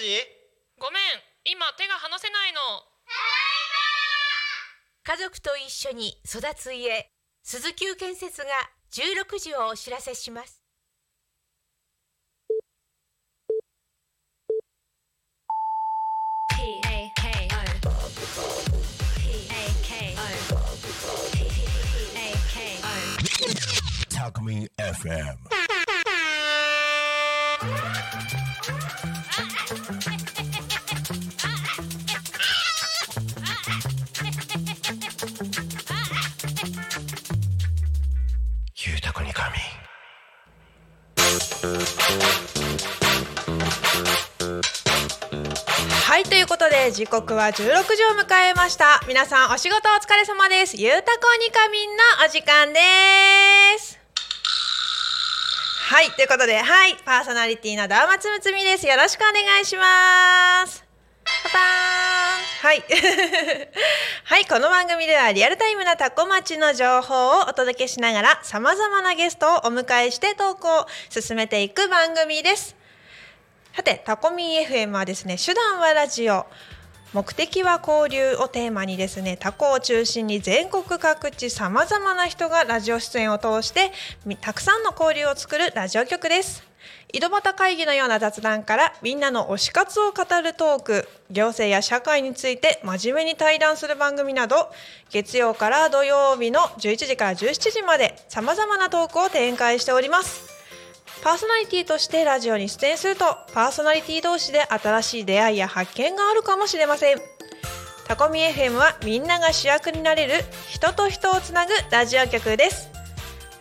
時ごめん今手が離せないの。家族と一緒に育つ家鈴木建設が16時をお知らせします。タコミ FM で時刻は16時を迎えました。皆さんお仕事お疲れ様です。ゆうたこにかみんのお時間です。はいということではいパーソナリティのダーマツムツミです。よろしくお願いします。パパーン。はい。はいこの番組ではリアルタイムなタコ町の情報をお届けしながらさまざまなゲストをお迎えして投稿を進めていく番組です。さてタコミン FM はですね手段はラジオ。目的は交流をテーマにですねタコを中心に全国各地さまざまな人がラジオ出演を通してたくさんの交流を作るラジオ局です。井戸端会議のような雑談からみんなの推し活を語るトーク行政や社会について真面目に対談する番組など月曜から土曜日の11時から17時までさまざまなトークを展開しております。パーソナリティとしてラジオに出演するとパーソナリティ同士で新しい出会いや発見があるかもしれません。タコミ FM はみんなが主役になれる人と人をつなぐラジオ局です。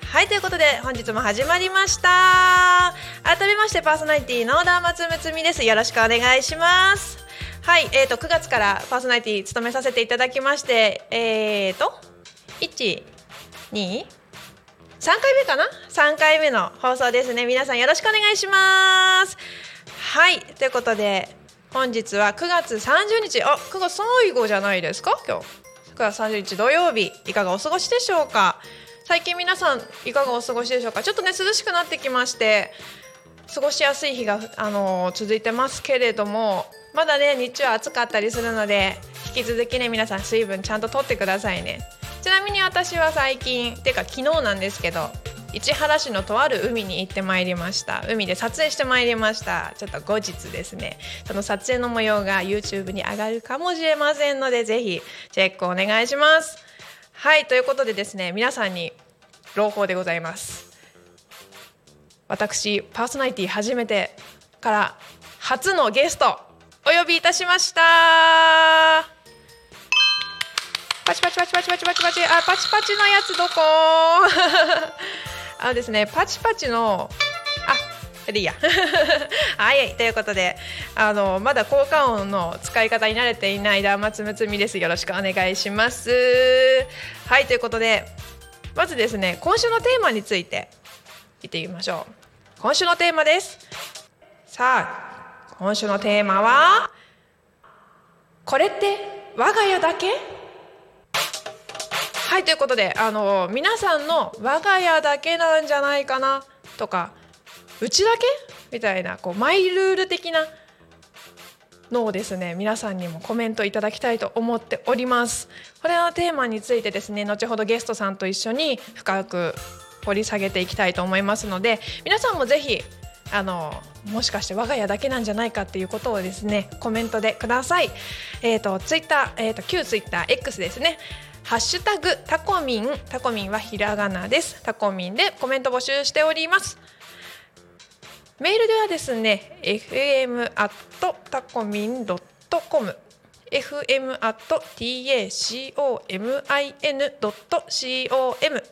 はいということで本日も始まりました。改めましてパーソナリティのダーマツムツミです。よろしくお願いします。はいえーと9月からパーソナリティ務めさせていただきましてえーと1 2 3回目かな？3回目の放送ですね。皆さんよろしくお願いします。はい。ということで本日は9月30日。あ9月最後じゃないですか？今日。9月30日土曜日。いかがお過ごしでしょうか？最近皆さんいかがお過ごしでしょうか？ちょっとね涼しくなってきまして過ごしやすい日が、あの続いてますけれどもまだね日中は暑かったりするので引き続きね皆さん水分ちゃんととってくださいね。ちなみに私は最近てか昨日なんですけど市原市のとある海に行ってまいりました。海で撮影してまいりました。ちょっと後日ですね。その撮影の模様が YouTube に上がるかもしれませんのでぜひチェックお願いします。はいということでですね皆さんに朗報でございます。私パーソナリティ初めてから初のゲストお呼びいたしました。パチパチパチパチパチパチパチ。あパチパチのやつどこ？あのですねパチパチのあでいいや。はいということであのまだ効果音の使い方に慣れていないダーマツムツミです。よろしくお願いします。はいということでまずですね今週のテーマについて見てみましょう。今週のテーマです。さあ今週のテーマはこれって我が家だけ？はいということであの皆さんの我が家だけなんじゃないかなとかうちだけ？みたいなこうマイルール的なのをですね皆さんにもコメントいただきたいと思っております。これのテーマについてですね後ほどゲストさんと一緒に深く掘り下げていきたいと思いますので皆さんもぜひあのもしかして我が家だけなんじゃないかっていうことをですねコメントでください。えっ、とツイッターえっ、と旧ツイッター X ですね。ハッシュタグタコミンタコミンはひらがなです。タコミンでコメント募集しております。メールではですね fm アットタコミンドットコム fm アット tacomin ドット com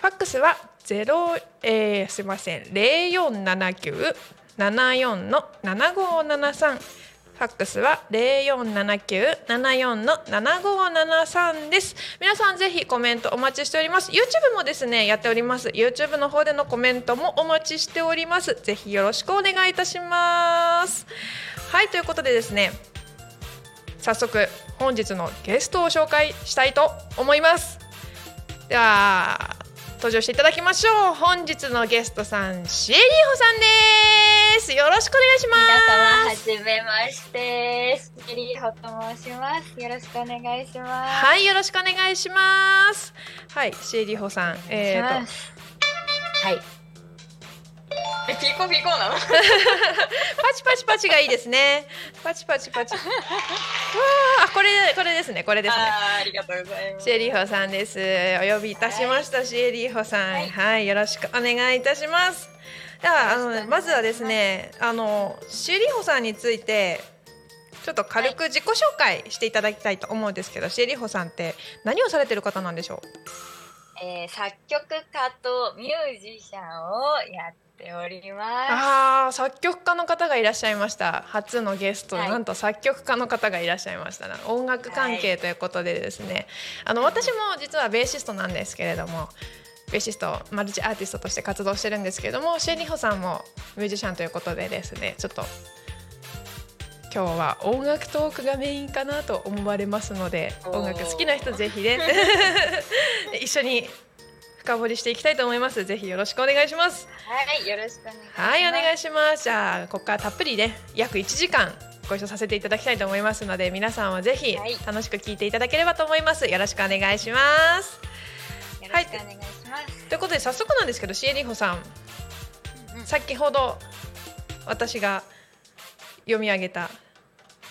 ファックスはゼロ、えー、すみません、零四七九七四の七五七三。ファックスは零四七九七四の七五七三です。皆さんぜひコメントお待ちしております。YouTube もですねやっております。YouTube の方でのコメントもお待ちしております。ぜひよろしくお願いいたします。はいということでですね。早速本日のゲストを紹介したいと思います。では登場していただきましょう。本日のゲストさんシエリーホさんです。ますよろしくお願いし皆様まはじめまして。シェリーホと申します。よろしくお願いします。はい。よろしくお願いしますはいシエリホさん。えー、と。はい。えピコピコなの？パチパチパチがいいですね。パチパチパチ。わあこれこれですね。これですね。ありがとうございます。シエリホさんです。お呼びいたしました、シエリホさん。はい、よろしくお願いいたします。ではあのまずはですねあのシエリホさんについてちょっと軽く自己紹介していただきたいと思うんですけど、シエリホさんって何をされてる方なんでしょう？えー、作曲家とミュージシャンをやっております。ああ作曲家の方がいらっしゃいました。初のゲスト、はい。なんと作曲家の方がいらっしゃいましたな。音楽関係ということでですね、あの私も実はベーシストなんですけれどもベーシストマルチアーティストとして活動してるんですけれどもシェリホさんもミュージシャンということでですねちょっと今日は音楽トークがメインかなと思われますので音楽好きな人ぜひね。一緒に深掘りしていきたいと思います。ぜひよろしくお願いします。はいよろしくお願いします。はい、お願いします。じゃあ、ここからたっぷりね、約1時間ご一緒させていただきたいと思いますので、皆さんはぜひはい。楽しく聞いていただければと思います。よろしくお願いします。よろしくお願いします、ということで、早速なんですけど、シエリホさん、うん先ほど私が読み上げた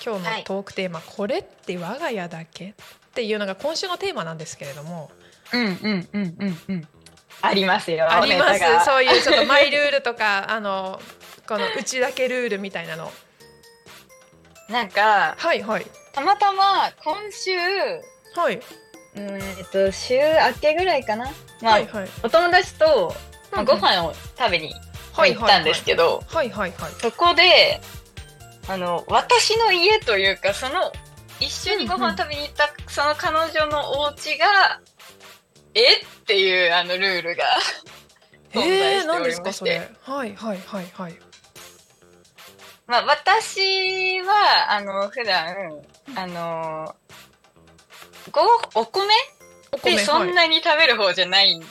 今日のトークテーマ、これって我が家だけ？っていうのが今週のテーマなんですけれども、うんうんうんうんうん。ありますよあります。そういうちょっとマイルールとか あのこのうちだけルールみたいなの。なんかはいはい。たまたま今週はい。うんえっと週明けぐらいかな。まあ、はいはい。お友達と、まあ、うんご飯を食べにはい。行ったんですけど、はいはいはい。そこであの私の家というかその一緒にご飯食べに行った、その彼女のお家がえ？っていうあのルールが存在えー、しておりまして、それ？はいはいはいはい。まあ、私はあの普段あのごお米？おってそんはい、なに食べる方じゃないん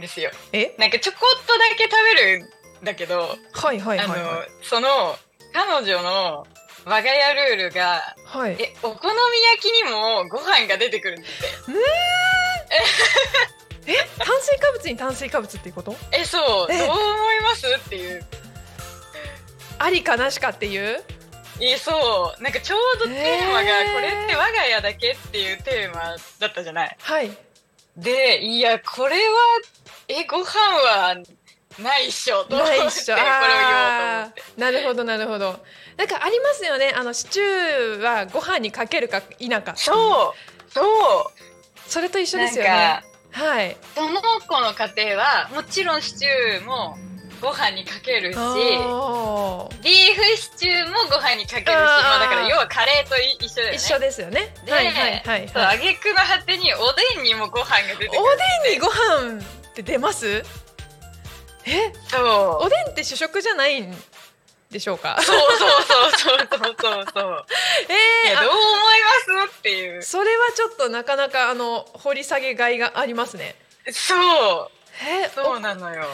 ですよ。え？なんかちょこっとだけ食べるんだけど、はいはいはいあのはいその彼女の我が家ルールがはい。えお好み焼きにもご飯が出てくるんですって え炭水化物に炭水化物っていうこと？えそう。え。どう思いますっていう。ありかなしかっていう？えそう。なんかちょうどテーマがえーこれって我が家だけっていうテーマだったじゃない。はい。でいやこれはえご飯はないっしょと思って。ないっしょ。これを言おうと思あって。ー。なるほどなるほど。なんかありますよね。あのシチューはご飯にかけるか否か。そう。そうそれと一緒ですよね。はい。その子の家庭はもちろんシチューもご飯にかけるしあー。ビーフシチューもご飯にかけるしまあだから要はカレーとい一緒だよね。一緒ですよね。で、はいはいはいそうはい挙句の果てにおでんにもご飯が出てくるおでんにご飯って出ます？え？そう。おでんって主食じゃないん？でしょうか？そうそうそうそうそうそう。そういえーどう思います？っていう。それはちょっとなかなかあの掘り下げがいがありますね。そう。えーそうなのよ。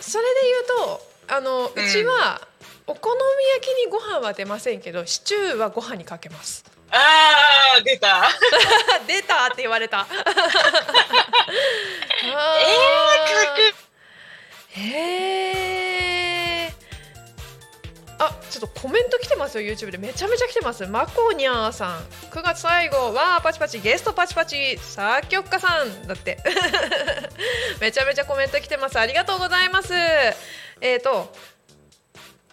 おそれで言うとあのうちは、お好み焼きにご飯は出ませんけどシチューはご飯にかけます。あー出た。出たって言われた。えー、あかけーへーあちょっとコメント来てますよ YouTube で。めちゃめちゃ来てます。まこにゃーさん。9月最後。わーパチパチ。ゲストパチパチ。作曲家さん。だって。めちゃめちゃコメント来てます。ありがとうございます。えっ、ー、と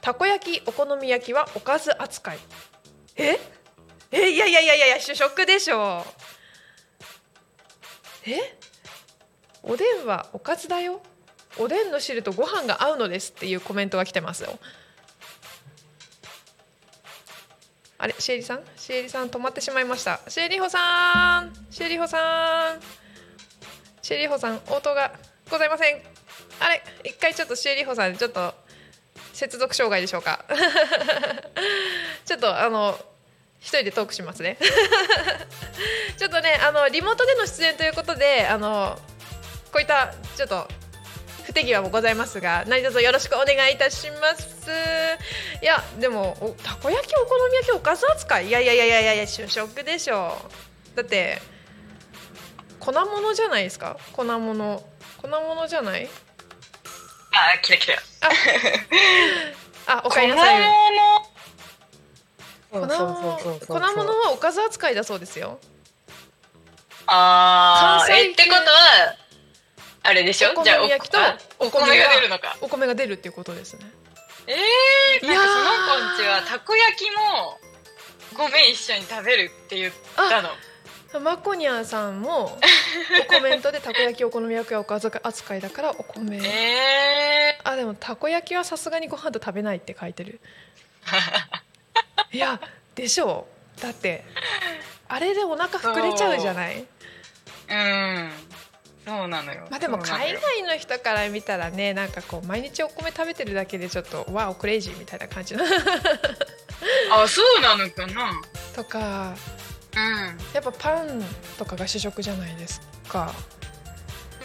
たこ焼きお好み焼きはおかず扱い。え？えいやいやいやいや主食でしょ。うえ？おでんはおかずだよ。おでんの汁とご飯が合うのですっていうコメントが来てますよ。あれシエリさん？シエリさん止まってしまいました。シエリホさん！シエリホさん！シエリホさん応答がございません。あれ一回ちょっとシエリホさんちょっと接続障害でしょうか。ちょっとあの一人でトークしますね。ちょっとねあのリモートでの出演ということであのこういったちょっと不手際もございますが何卒よろしくお願いいたしますいやでもおたこ焼きお好み焼きおかず扱い？いやいやいやいやいや主食でしょうだって粉物じゃないですか粉物粉物じゃないあ、来た来た。あおかえりなさい粉物粉物はおかず扱いだそうですよあーえってことはあれでしょ？じゃあみ焼きとおお米が出るのか。お米が出るっていうことですね。えー、なんかその子んちはたこ焼きも米一緒に食べるって言ったの。マコニャンさんもおコメントでたこ焼きお好み焼きはおかず扱いだからお米。えあでもたこ焼きはさすがにご飯と食べないって書いてる。いやでしょう。だってあれでお腹膨れちゃうじゃない？ー、うんそうなのよ。まあでも海外の人から見たらねなんかこう毎日お米食べてるだけでちょっとわおクレイジーみたいな感じの。あそうなのかな？とかうん。やっぱパンとかが主食じゃないですか。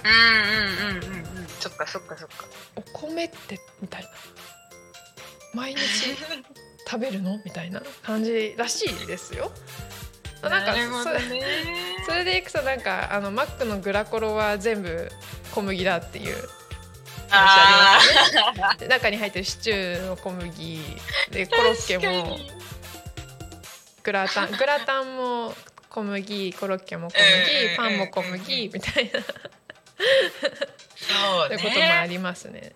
うんうんうんうんうん。そっかそっかそっか。お米ってみたいな。毎日食べるの？みたいな感じらしいですよなんかね。そそれでいくとなんかあのマックのグラコロは全部小麦だっていう。あで中に入ってるシチューの小麦でコロッケもグラタン グラタンも小麦コロッケも小うん麦パンも小麦みたいな。そうそういうこともあねりますね。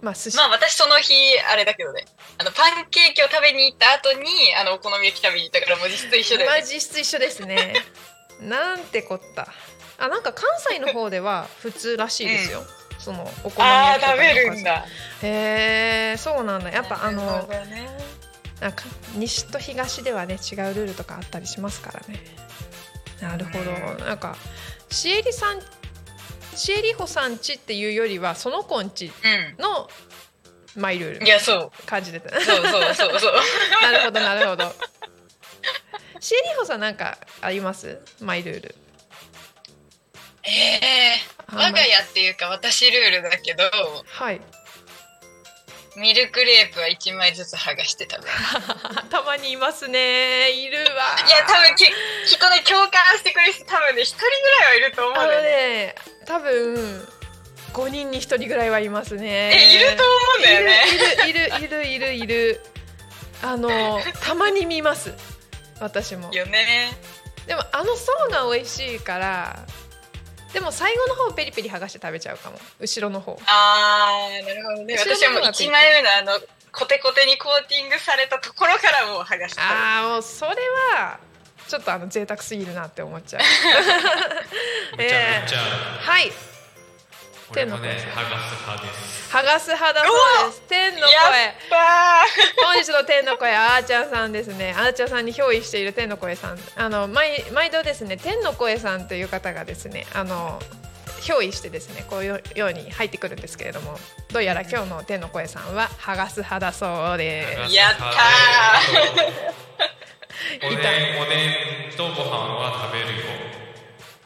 まあ寿司まあ私その日あれだけどねあのパンケーキを食べに行った後にあのお好み焼き食べに行ったからもう実質一緒だよまあね実質一緒ですね。なんてこった。あなんか関西の方では普通らしいですよ。そのお好み焼きとかああ食べるんだへえそうなんだ。やっぱあのなんか西と東ではね違うルールとかあったりしますからね。なるほど。なんかシエリさんシエリホさんちっていうよりはその子んちのマイルールうんいやそう感じでた。そうそうそうそう なるほどなるほど。シエリホさんなんかあります？マイルール。ええあ我が家っていうか私ルールだけどはい。ミルクレープは1枚ずつ剥がして食べる たまにいますね。いるわ。いや多分ききっとね共感してくれる人多分ね一人ぐらいはいると思うねね、多分5人に1人ぐらいはいますね。えいると思うんだよねいるいるいるいるいる。あの たまに見ます。私も。よねでもあの層が美味しいから。でも最後の方ペリペリ剥がして食べちゃうかも。後ろの方。あーなるほどね私はもう方がついて1枚目のあのコテコテにコーティングされたところからもう剥がしてああもうそれはちょっとあの贅沢すぎるなって思っちゃう。めちゃめちゃ、はい。俺もね剥がす派です。剥がす派だそうです。天の声。やった本日の天の声あーちゃんさんですね。あーちゃんさんに憑依している天の声さん。あの毎毎度ですね天の声さんという方がですねあの憑依してですねこういうように入ってくるんですけれども。どうやら今日の天の声さんは剥がす派だそうで。すやったおでんおでんとご飯は食べるよ。ー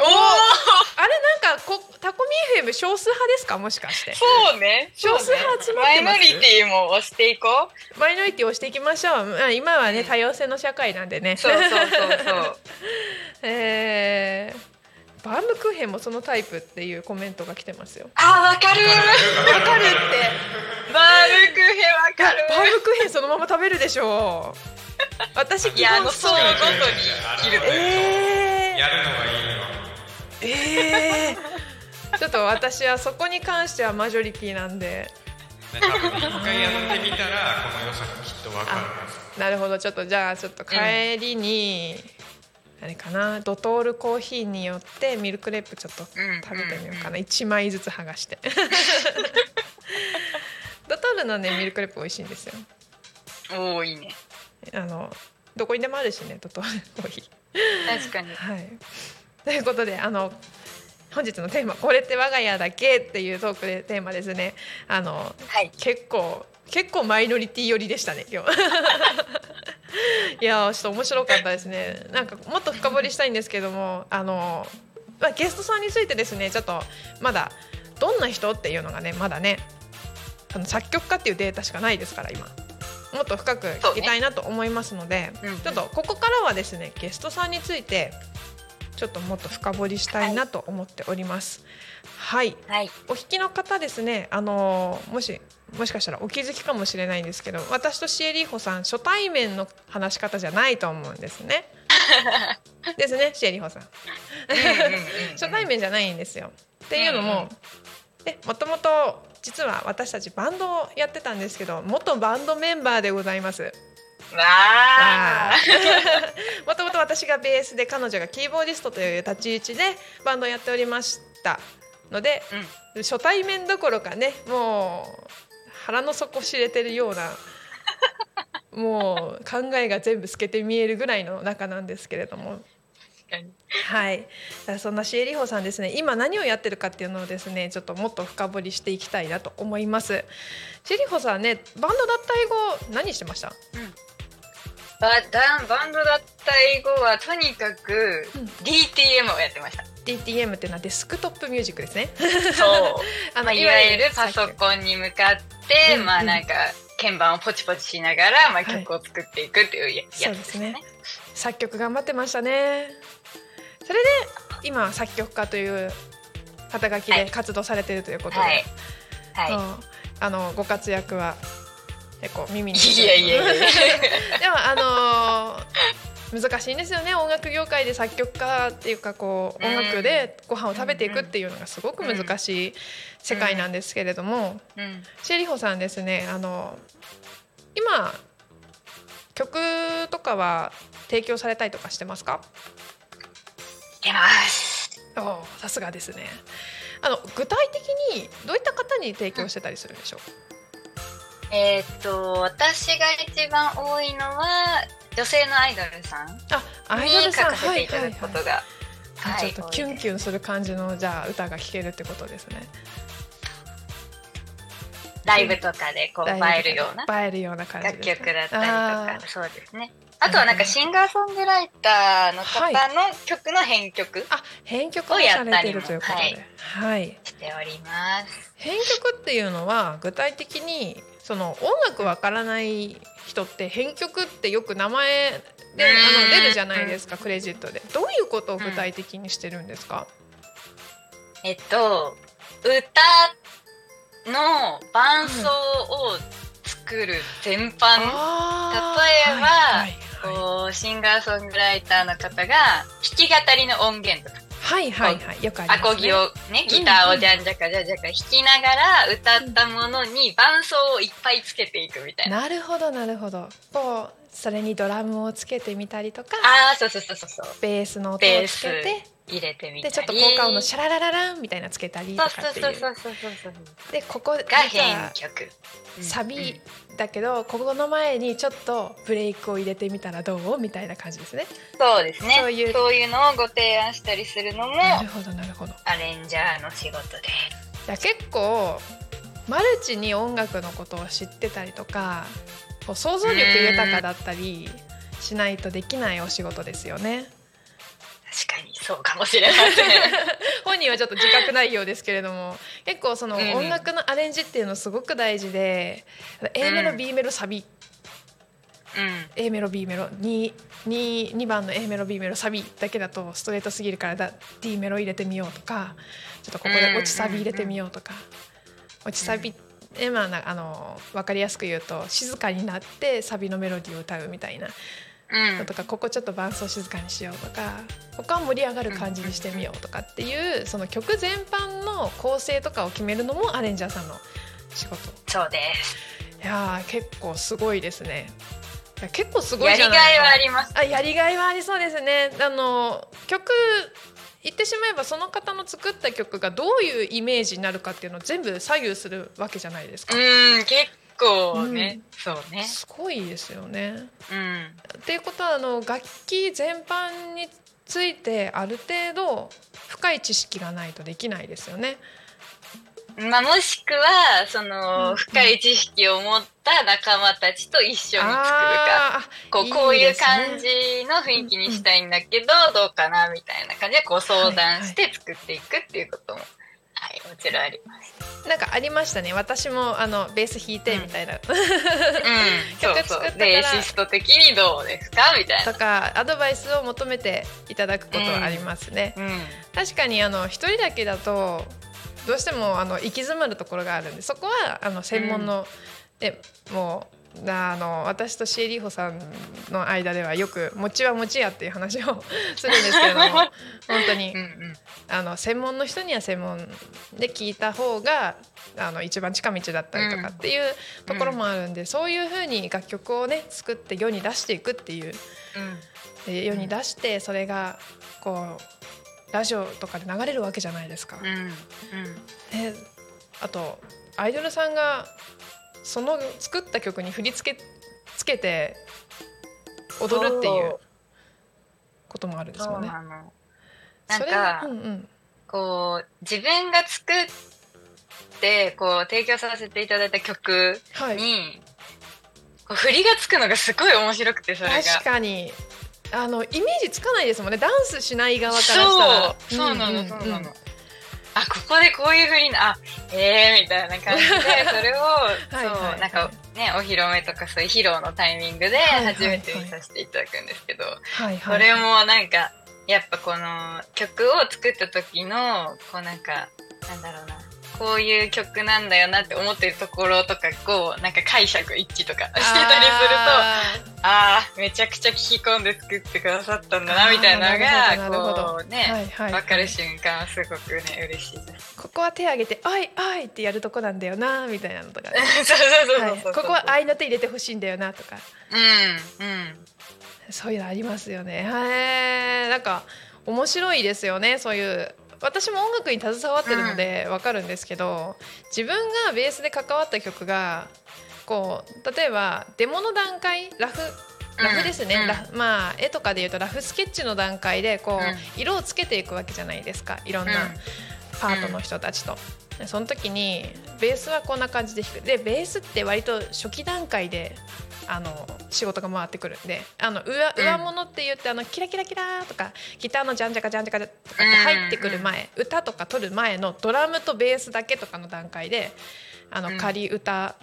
おおあれなんかこタコミ FM 少数派ですか？もしかして。そうね。少数派集まってます？マイノリティも押していこう。マイノリティをしていきましょう。まあ今はね多様性の社会なんでね。そうそうそうそう。えー、バームクーヘンもそのタイプっていうコメントが来てますよ。あーわかる。わかるって。バームクーヘンわかる。バームクーヘンそのまま食べるでしょう。私いやあの層ごとに切るえやるのがいいよー、えー、ちょっと私はそこに関してはマジョリティなんで、ね多分ね一回やってみたらこの良さがきっとわかるはず。なるほど。ちょっとじゃあちょっと帰りに、あれかな？ドトールコーヒーによってミルクレープちょっとうん食べてみようかな、一枚ずつ剥がして。ドトールのねミルクレープ美味しいんですよ。おおいいね。あのどこにでもあるしねドトールコーヒー。確かに。はい、ということであの本日のテーマ「これって我が家だけ」っていうトークでテーマですね。あのはい。結構結構マイノリティ寄りでしたね今日。いやーちょっと面白かったですね。なんかもっと深掘りしたいんですけどもあの、まあ、ゲストさんについてですねちょっとまだどんな人っていうのがねまだねあの作曲家っていうデータしかないですから今。もっと深く聞きたいなと思いますので、うんうん。ちょっとここからはですねゲストさんについてちょっともっと深掘りしたいなと思っております。はい、はい。お聞きの方ですね、あのもしもしかしたらお気づきかもしれないんですけど、私とシエリーホさん初対面の話し方じゃないと思うんですね。ですね、シエリーホさん。初対面じゃないんですよ。っていうのも、でもともと実は私たちバンドをやってたんですけど、元バンドメンバーでございます。もともと私がベースで彼女がキーボーディストという立ち位置でバンドをやっておりましたので、初対面どころかねもう腹の底知れてるような もう考えが全部透けて見えるぐらいの仲なんですけれども。はい、そんなシエリホさんですね。今何をやってるかっていうのをですねちょっともっと深掘りしていきたいなと思います。シエリホさんねバンド脱退後何してました？バダンバンド脱退後はとにかくうん DTM をやってました。DTM っていうのはデスクトップミュージックですねそう。あまあ、いわゆるパソンコンに向かって、うんまあなんか鍵盤をポチポチしながら、まあ、はい曲を作っていくっていうや,、そうやつですね。作曲頑張ってましたねそれで今作曲家という肩書きで活動されているということで、はい。はい。うんあのご活躍は結構耳にいやいやいや。でもあのー難しいんですよね音楽業界で作曲家っていうかこううん音楽でご飯を食べていくっていうのがすごく難しい世界なんですけれども、うん。シェリホさんですねあの今曲とかは提供されたりとかしてますか？出ます。おーさすがですねあの具体的にどういった方に提供してたりするんでしょう？えーっと、私が一番多いのは、女性のアイドルさんあアイに書かせていただくことが、あちょっとキュンキュン。する感じのじゃあ歌が聴けるってことですね。ライブとかでこう映えるような映えるような感じ楽曲だったりとあか、そうですね。あとはなんかシンガーソングライターの方の曲の編曲。あ編曲をされているということで。をやはい、しております。編曲っていうのは具体的にその音楽わからない人って編曲ってよく名前であうんの出るじゃないですかクレジットで。どういうことを具体的にしてるんですか、えっと、歌の伴奏を作る全般、あー。例えばはいはい。こうシンガーソングライターの方が弾き語りの音源とか、はいはいはいよくあります、ね、アコギをね、ギターをじゃんじゃかじゃんじゃか弾きながら歌ったものに伴奏をいっぱいつけていくみたいな。なるほどなるほど。こうそれにドラムをつけてみたりとかああ、そうそうそうそうそう。ベースの音をつけて入れてみ。でちょっと効果音のシャラララランみたいなつけたりとかっていう。でここが実編は曲。サビだけどここの前にちょっとブレイクを入れてみたらどうみたいな感じですね。そうですね。そういうそういうのをご提案したりするのもなるほどなるほど。アレンジャーの仕事で。じゃあ結構マルチに音楽のことを知ってたりとかこう想像力豊かだったりしないとできないお仕事ですよね。確かに。そうかもしれません。本人はちょっと自覚ないようですけれども。結構そのうん音楽のアレンジっていうのすごく大事で A メロうん。B メロサビ。うん。A メロ B メロ。2, 2, 2番の A メロ B メロサビだけだとストレートすぎるからだ D メロ入れてみようとかちょっとここで落ちサビ入れてみようとか。落ちサビえまあなあの分かりやすく言うと静かになってサビのメロディーを歌うみたいなうん。のとかここちょっと伴奏静かにしようとかここは盛り上がる感じにしてみようとかっていうその曲全般の構成とかを決めるのもアレンジャーさんの仕事。そうです。いやー結構すごいですね。結構すごいやりじゃないがいはあります。あやりがいはありそうですね。あの曲言ってしまえばその方の作った曲がどういうイメージになるかっていうのを全部左右するわけじゃないですか、うん、結構ね、そうね。すごいですよねうん。っていうことはあの楽器全般についてある程度深い知識がないとできないですよね。まあ、もしくは、その、うん深い知識を持った仲間たちと一緒に作るか。あこう、こういう感じの雰囲気にしたいんだけど、どうかなみたいな感じで、こう相談して作っていくっていうこともはい、もちろんあります。なんかありましたね私もあのベース弾いてみたいな、うん、曲作ったから。ベーシスト的にどうですか？みたいな。とかアドバイスを求めていただくことはありますね、うん。確かにあの一人だけだとどうしてもあの行き詰まるところがあるんでそこはあの専門の、でもうあの私とシエリーホさんの間ではよく「餅は餅や」っていう話を するんですけれども本当にうんうん。あの専門の人には専門で聞いた方があの一番近道だったりとかっていうところもあるんで、そういうふうに楽曲をね作って世に出していくっていうで世に出してそれがこうラジオとかで流れるわけじゃないですか。うん。うん。であとアイドルさんがその作った曲に振り付けつけて踊るっていうこともあるんですそうよね。なの。なんそれか、うんうんこう、自分が作って、こう、提供させていただいた曲はい、に、こう振りがつくのがすごい面白くて、それが。確かにあのイメージつかないですもんねダンスしない側からしたらそう、そうなの、んんんそうなの。あ、ここでこういうふうにな、あ、えーみたいな感じで、それを、そう、なんかね、お披露目とかそういう披露のタイミングで初めて見させていただくんですけど、はいはい。それもなんか、やっぱこの曲を作った時の、こうなんか、なんだろうな、こういう曲なんだよなって思ってるところとか、こう、なんか解釈一致とかしてたりすると、あああ、めちゃくちゃ聞き込んで作ってくださったんだな、みたいなのが、こうね、ーはいはいわかる瞬間はすごくね、嬉しいです。ここは手挙げて「あいあい」ってやるとこなんだよなみたいなのとか、ね そうそうそうそうはい、そう。ここは愛の手入れてほしいんだよなとかうん、うん。そういうのありますよね。はい、なんか面白いですよね。そういう私も音楽に携わってるのでわかるんですけど、自分がベースで関わった曲がこう例えばデモの段階ラフラフですね、うん。まあ絵とかで言うとラフスケッチの段階でこう、うん。色をつけていくわけじゃないですか。いろんなパートの人たちと。でその時にベースはこんな感じで弾く。でベースって割と初期段階であの仕事が回ってくるんであの上うん。上物って言ってあのキラキラキラとかギターのジャンジャカジャンジャカとかって入ってくる前、歌とか取る前のドラムとベースだけとかの段階であうん。の仮歌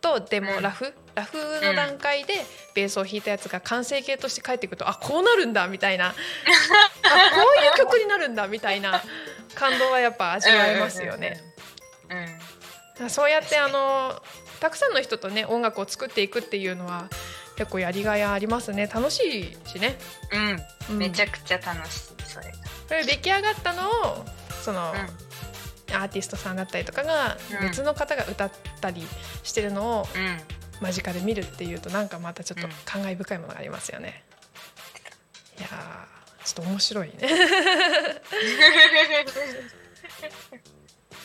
とデモうん。ラフ、ラフの段階でベースを弾いたやつが完成形として帰ってくるとあこうなるんだみたいな。あこういう曲になるんだみたいな感動はやっぱ味わえますよね。うん。そうやってあのたくさんの人とね音楽を作っていくっていうのは結構やりがいありますね楽しいしね、うん。ううんん。めちゃゃくちゃ楽しい、それが。それ出来上がったのをその、うんアーティストさんだったりとかがうん別の方が歌ったりしてるのをうん。間近で見るっていうとなんかまたちょっと感慨深いものがありますよね。いやーちょっと面白いね。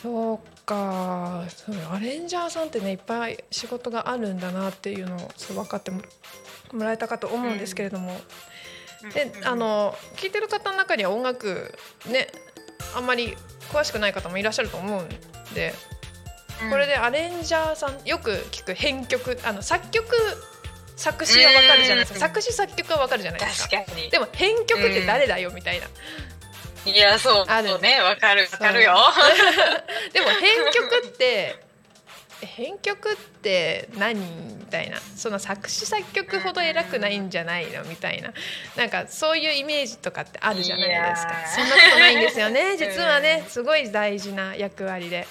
そうか。そうアレンジャーさんってねいっぱい仕事があるんだなっていうのをそう分かってももらえたかと思うんですけれども、であの聞いてる方の中には音楽ねあんまり詳しくない方もいらっしゃると思うんで、これでアレンジャーさんよく聞く編曲あの作曲作詞は分かるじゃないですか。うん。作詞作曲は分かるじゃないですか。確かに。でも編曲って誰だよみたいな。いや、そう。あるね、わかる、わかるよ。でも編曲ってえ編曲って何？みたいな。その作詞作曲ほど偉くないんじゃないの？みたいな。なんかそういうイメージとかってあるじゃないですか。そんなことないんですよね。実はねすごい大事な役割で。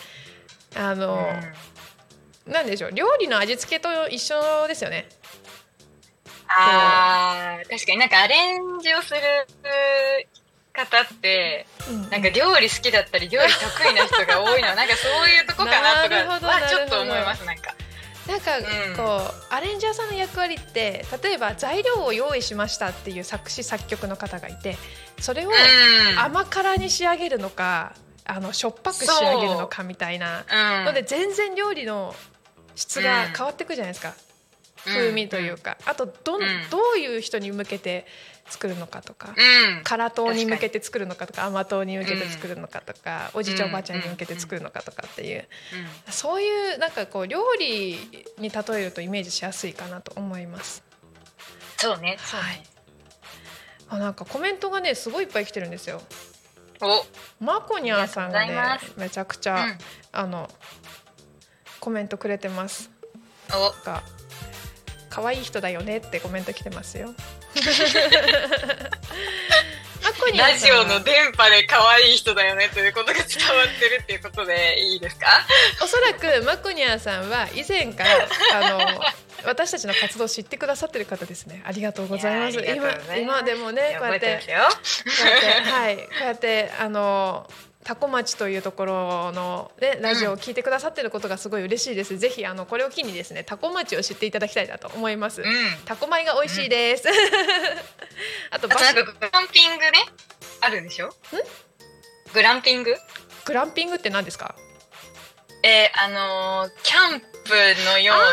あの、なんでしょう？料理の味付けと一緒ですよね。ああ、確かに。なんかアレンジをする方って、うんなんか料理好きだったり、料理得意な人が多いのは、なんかそういうとこかなとかはちょっと思います、なんか。なんかうん。こう、アレンジャーさんの役割って例えば材料を用意しましたっていう作詞作曲の方がいてそれをうん。甘辛に仕上げるのかあのしょっぱく仕上げるのかみたいなうん。ので全然料理の質が変わってくじゃないですか、風味というか、あとどん、うん。どういう人に向けて作るのかとか、うん。辛党に向けて作るのかとか甘党に向けて作るのかとか、おじいちゃんおばあちゃんに向けて作るのかとかっていう、そういうなんかこう料理に例えるとイメージしやすいかなと思います。そうね。そうはいね。あなんかコメントがねすごいいっぱい来てるんですよ。お、マコニャンさんがねめちゃくちゃ、うん、あのコメントくれてますお、が可愛い人だよねってコメント来てますよ。ラジオの電波で可愛い人だよねということが伝わってるっていうことでいいですか？おそらくマコニャンさんは以前からあの 私たちの活動を知ってくださってる方ですね。ありがとうございます。今今でもね。こうやってはい。こうやってあのタコ町というところの、ね、ラジオを聞いてくださってることがすごい嬉しいです。ぜひあのこれを機にですねタコ町を知っていただきたいなと思います。うん。タコ米が美味しいです。あと あとバスグランピングねあるんでしょ？グランピング？グランピングって何ですか？えー、あのーキャンプのような、は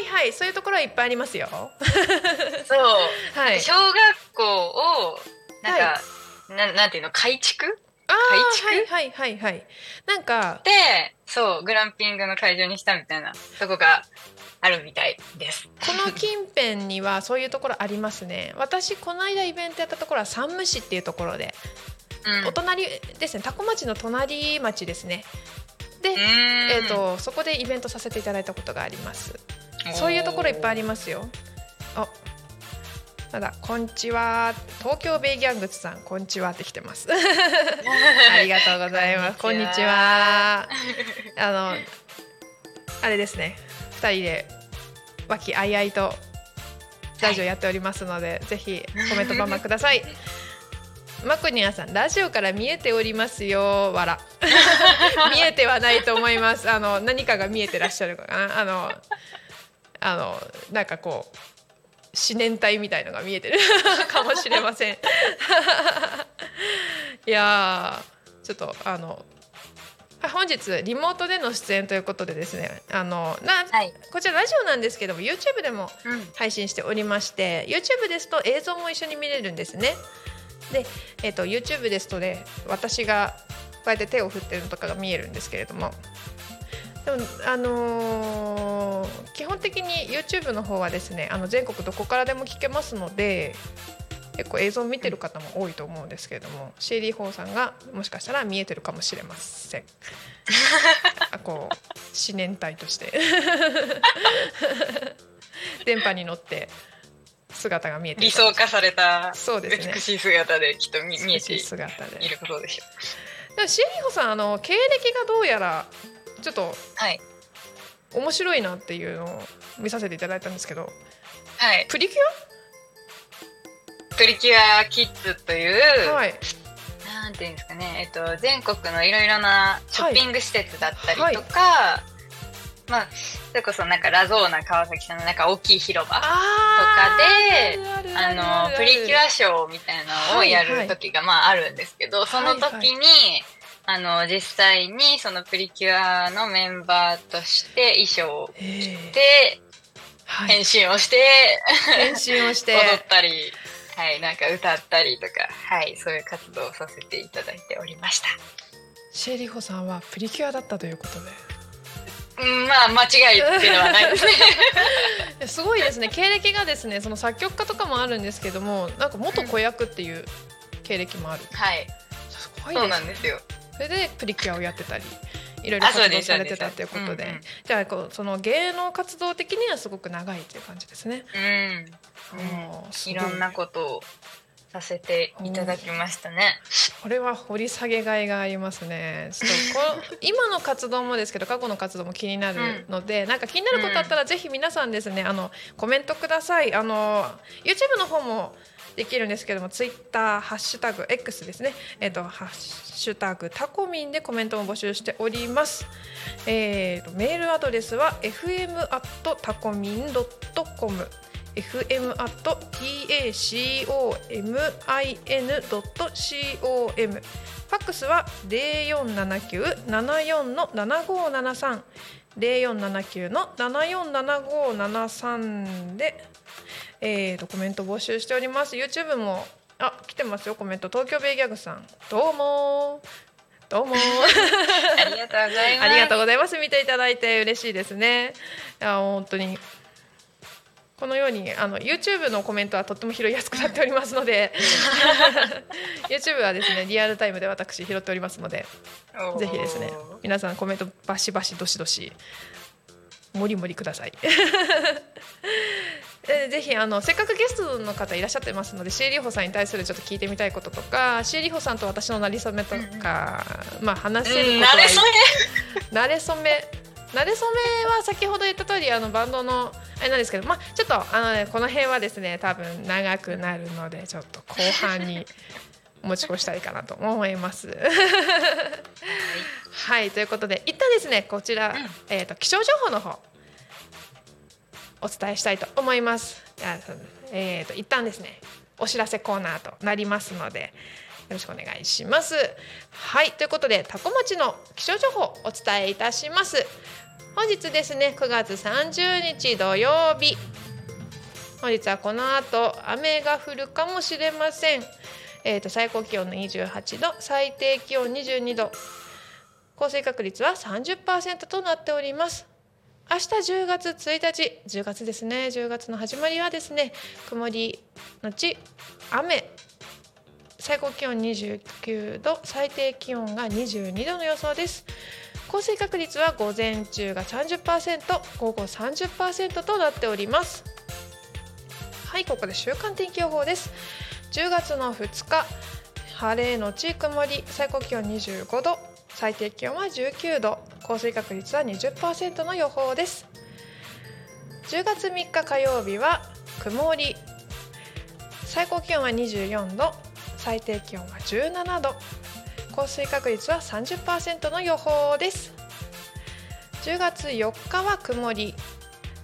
いはいそういうところはいっぱいありますよ。そう、はい。小学校をなんか、ななんていうの改築？あ改ー築はいはいはいはい。なんかで、そうグランピングの会場にしたみたいなとこがあるみたいです。この近辺にはそういうところありますね。私この間イベントやったところは山武市っていうところで、うん。お隣ですね。タコ町の隣町ですね。で、えっ、とそこでイベントさせていただいたことがあります。そういうところいっぱいありますよ。あ、ただこんにちは。東京ベイギャングツさんこんにちはって来てます。ありがとうございます。こんにちは。あのあれですね。二人で和気あいあいとラジオやっておりますので、ぜひコメントバンバンください。マコニアさんラジオから見えておりますよわら 見えてはないと思いますあの何かが見えてらっしゃるかなあのあのなんかこう思念体みたいのが見えてる かもしれません いやーちょっとあのはい本日リモートでの出演ということでですねあのなはい。こちらラジオなんですけども YouTube でもうん。配信しておりまして YouTube ですと映像も一緒に見れるんですね。で、えー、と YouTube ですとね私がこうやって手を振ってるのとかが見えるんですけれどもでもあのー基本的に YouTube の方はですねあの全国どこからでも聞けますので結構映像を見てる方も多いと思うんですけれども CD4 さんがもしかしたら見えてるかもしれません。あこう思念体として。電波に乗って姿が見えてる理想化されたそうですね。美しい姿できっと見見えていることでしょで。もシエリホさんあの経歴がどうやらちょっとう。はい。面白いなっていうのを見させていただいたんですけどはい。プリキプリキュアキッズという、ュアはいなんていうんですかね、えっと、全国のいろいろなショッピング施設だったりとか、まあ、それこそなんかラゾーナ川崎さんのなんか大きい広場とかで、あの、プリキュアショーみたいなのをやる時がまああるんですけど、その時に、あの、実際にそのプリキュアのメンバーとして衣装をえー着て、はい。変身をして、変身をして。踊ったり、はい、なんか歌ったりとか、はい、そういう活動をさせていただいておりました。シエリホさんはプリキュアだったということで。うん、まあ、間違いっていうのはないですね。すごいですね。経歴がですねその作曲家とかもあるんですけどもなんか元子役っていう経歴もある。はい、すごいそうなんですよ。それでプリキュアをやってたりいろいろ活動されてたということでそうんうんじゃあこうその芸能活動的にはすごく長いという感じですね。うん、あーすごいろんなことをさせていただきましたね。これは掘り下げがいがありますね。ちょっとこう今の活動もですけど過去の活動も気になるので、なんか気になることあったらぜひ皆さんですねあのコメントください。あの YouTube の方もできるんですけども Twitter ハッシュタグ X ですね。えっ、とハッシュタグタコミンでコメントも募集しております。えー、とメールアドレスは fm アットタコミンドットコム fm アット tacomin ドット com ファックスは零四七九七四の七五七三零四七九の七四七五七三で、えー、とコメント募集しております。YouTube もあ来てますよコメント。東京ベイギャグさん。どうもどうも ありがとうございます。ありがとうございます。見ていただいて嬉しいですね。いや本当に。このようにあの YouTube のコメントはとっても拾いやすくなっておりますので。YouTube はですねリアルタイムで私拾っておりますので。ぜひですね皆さんコメントバシバシどしどしもりもりください。でぜひあのせっかくゲストの方いらっしゃってますのでシエリホさんに対するちょっと聞いてみたいこととかシエリホさんと私のなりそめとか、まあ話せることは慣れそめ。なれそめ。なれそめは先ほど言った通りあのバンドのあれなんですけどまあちょっとあの、ね、この辺はですね多分長くなるのでちょっと後半に持ち越したいかなと思います。はい。ということで一旦ですねこちら、えー、と気象情報の方お伝えしたいと思います。じゃあえー、と一旦ですねお知らせコーナーとなりますのでよろしくお願いします。はいということでタコ町の気象情報お伝えいたします。本日ですね9月30日土曜日本日はこの後雨が降るかもしれません。えー、と最高気温の28度最低気温22度降水確率は30%となっております。明日10月1日10月ですね。10月の始まりはですね曇りのち雨。最高気温29度最低気温が22度の予想です。降水確率は午前中が30%午後30%となっております。はいここで週間天気予報です。10月の2日晴れのち曇り最高気温25度。最低気温は19度降水確率は20%の予報です。10月3日火曜日は曇り。最高気温は24度最低気温は17度降水確率は30%の予報です。10月4日は曇り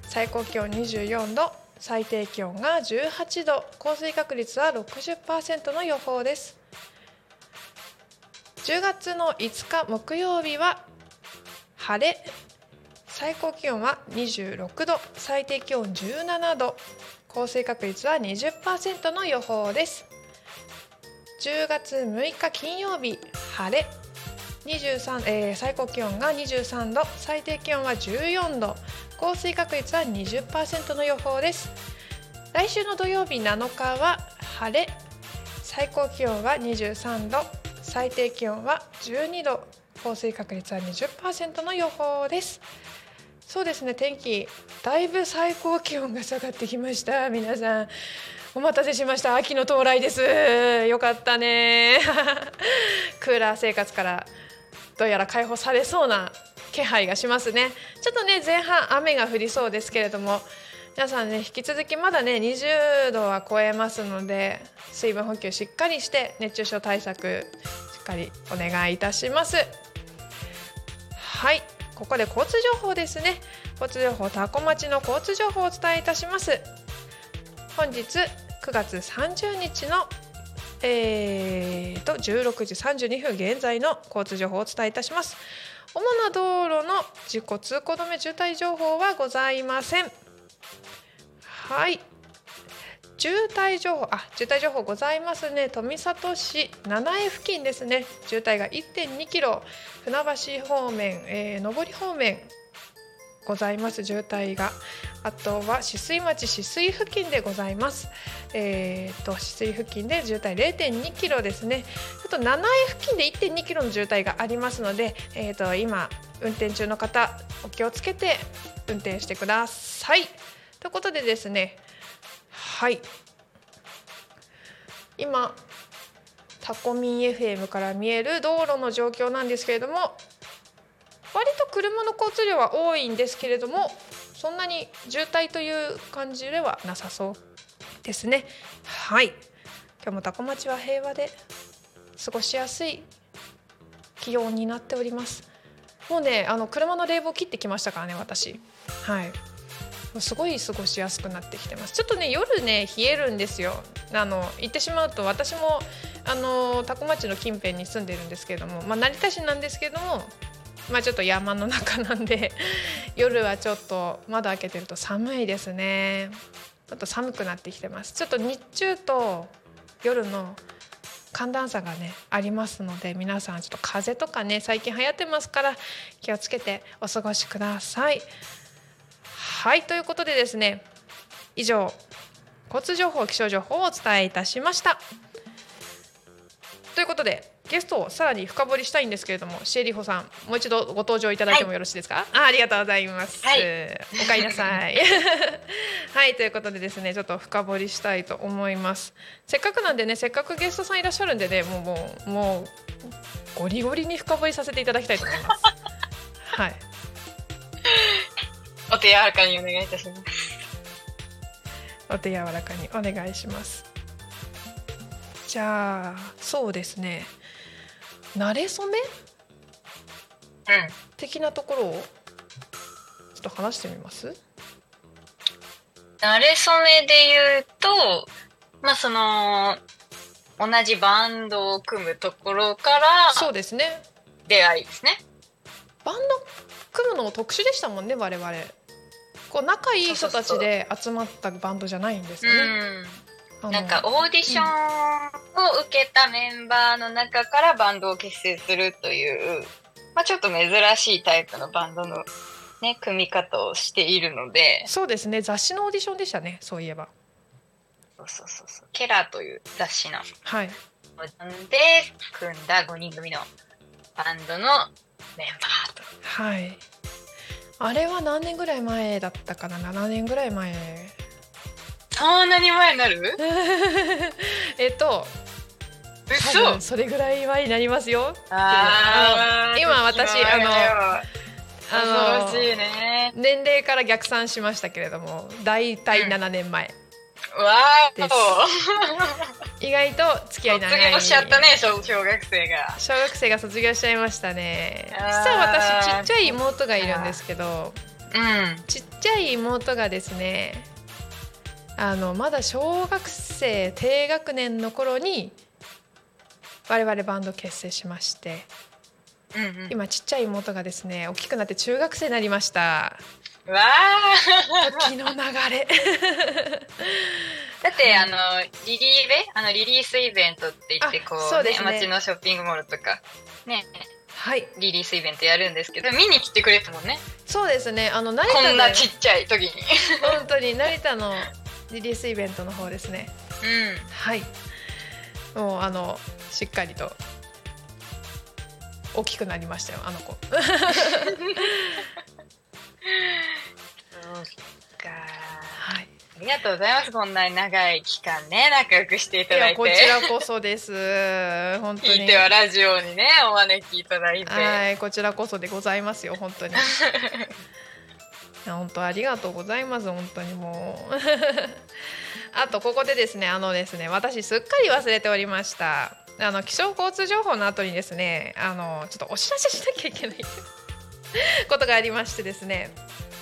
最高気温24度最低気温が18度降水確率は60%の予報です。10月の5日木曜日は晴れ。最高気温は26度。最低気温17度。降水確率は20%の予報です。10月6日金曜日晴れ。23、えー、最高気温が23度。最低気温は14度。降水確率は20%の予報です。来週の土曜日7日は晴れ。最高気温は23度。最低気温は12度降水確率は20%の予報です。そうですね天気だいぶ最高気温が下がってきました。皆さんお待たせしました。秋の到来です。よかったね。クーラー生活からどうやら解放されそうな気配がしますね。ちょっとね前半雨が降りそうですけれども皆さんね引き続きまだね20度は超えますので水分補給しっかりして熱中症対策しっかりお願いいたします。はい。ここで交通情報ですね。交通情報タコ町の交通情報をお伝えいたします。本日9月30日のえーと16時32分現在の交通情報をお伝えいたします。主な道路の事故通行止め渋滞情報はございません。はい。渋滞情報あ渋滞情報ございますね。富里市七重付近ですね。渋滞が1.2キロ。船橋方面、えー、上り方面ございます。渋滞が。あとは止水町止水付近でございます。えー、と止水付近で渋滞0.2キロですね。あと七重付近で1.2キロの渋滞がありますので、えー、と今運転中の方お気をつけて運転してください。ということでですねはい。今タコミン FM から見える道路の状況なんですけれども割と車の交通量は多いんですけれどもそんなに渋滞という感じではなさそうですね。はい。今日もタコ町は平和で過ごしやすい気温になっております。もうねあの車の冷房切ってきましたからね私。はい。すごい過ごしやすくなってきてます。ちょっとね夜ね冷えるんですよ。あの行ってしまうと私もあの多古町の近辺に住んでるんですけども、まあ、成田市なんですけどもまあちょっと山の中なんで 夜はちょっと窓開けてると寒いですね。ちょっと寒くなってきてます。ちょっと日中と夜の寒暖差がねありますので皆さんちょっと風邪とかね最近流行ってますから気をつけてお過ごしください。はいということでですね以上交通情報気象情報をお伝えいたしました。ということでゲストをさらに深掘りしたいんですけれどもシエリホさんもう一度ご登場いただいてもよろしいですか、あありがとうございます、はい。おかえりなさい。はいということでですねちょっと深掘りしたいと思います。せっかくなんでねせっかくゲストさんいらっしゃるんでねもうもうもうゴリゴリに深掘りさせていただきたいと思います。はいお手柔らかにお願いいたします。お手柔らかにお願いしますじゃあそうですね慣れ初め？うん。的なところをちょっと話してみます？慣れ初めで言うと、まあその、同じバンドを組むところからそうですね出会いですね。バンド組むのも特殊でしたもんね我々こう仲いい人たちで集まったバンドじゃないんですよね。なんかオーディションを受けたメンバーの中からバンドを結成するという、まあちょっと珍しいタイプのバンドのね、組み方をしているので、そうですね。雑誌のオーディションでしたねそういえば。そうそうそうそう、ケラーという雑誌の。はい。で組んだ5人組のバンドのメンバーと。はいあれは何年ぐらい前だったかな？7年ぐらい前。そんなに前になる？えっと多嘘分それぐらい前になりますよ。あー今私あのああのね。年齢から逆算しましたけれども大体7年前、わーです。意外と付き合い長い。卒業しちゃったね、小小学生が。小学生が卒業しちゃいましたね。実は私ちっちゃい妹がいるんですけどうん。ちっちゃい妹がですねあのまだ小学生低学年の頃に我々バンド結成しましてうんうん、今ちっちゃい妹がですね大きくなって中学生になりましたわー。時の流れ。だって、あの、リリーベ？あの、リリースイベントって言って、あこう、そうね。街のショッピングモールとか、ね、はい。リリースイベントやるんですけど、見に来てくれたもんね。そうですね。あの成田でこんなちっちゃい時に。本当に成田のリリースイベントの方ですね。うん。はい。もうあのしっかりと。大きくなりましたよあの子 そうか。はいありがとうございます。こんなに長い期間ね、仲良くしていただいて。いやこちらこそです本当に聞いてはラジオにね、お招きいただいて。はいこちらこそでございますよ本当に本当ありがとうございます本当にもう あとここでですねあのですね私すっかり忘れておりましたあの気象交通情報の後にですねあのちょっとお知らせしなきゃいけない ことがありましてですね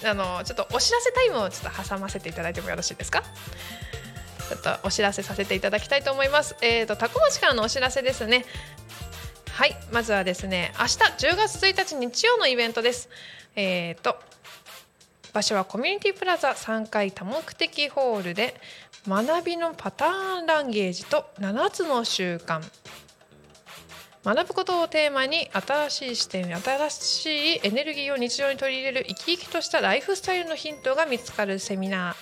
あのちょっとお知らせタイムをちょっと挟ませていただいてもよろしいですか？ちょっとお知らせさせていただきたいと思います。えっ、と、タコ町からのお知らせですね。はい、まずはですね、明日10月1日日曜のイベントです。えっ、と、場所はコミュニティプラザ3階多目的ホールで学びのパターンランゲージと7つの習慣学ぶことをテーマに新しい視点新しいエネルギーを日常に取り入れる生き生きとしたライフスタイルのヒントが見つかるセミナー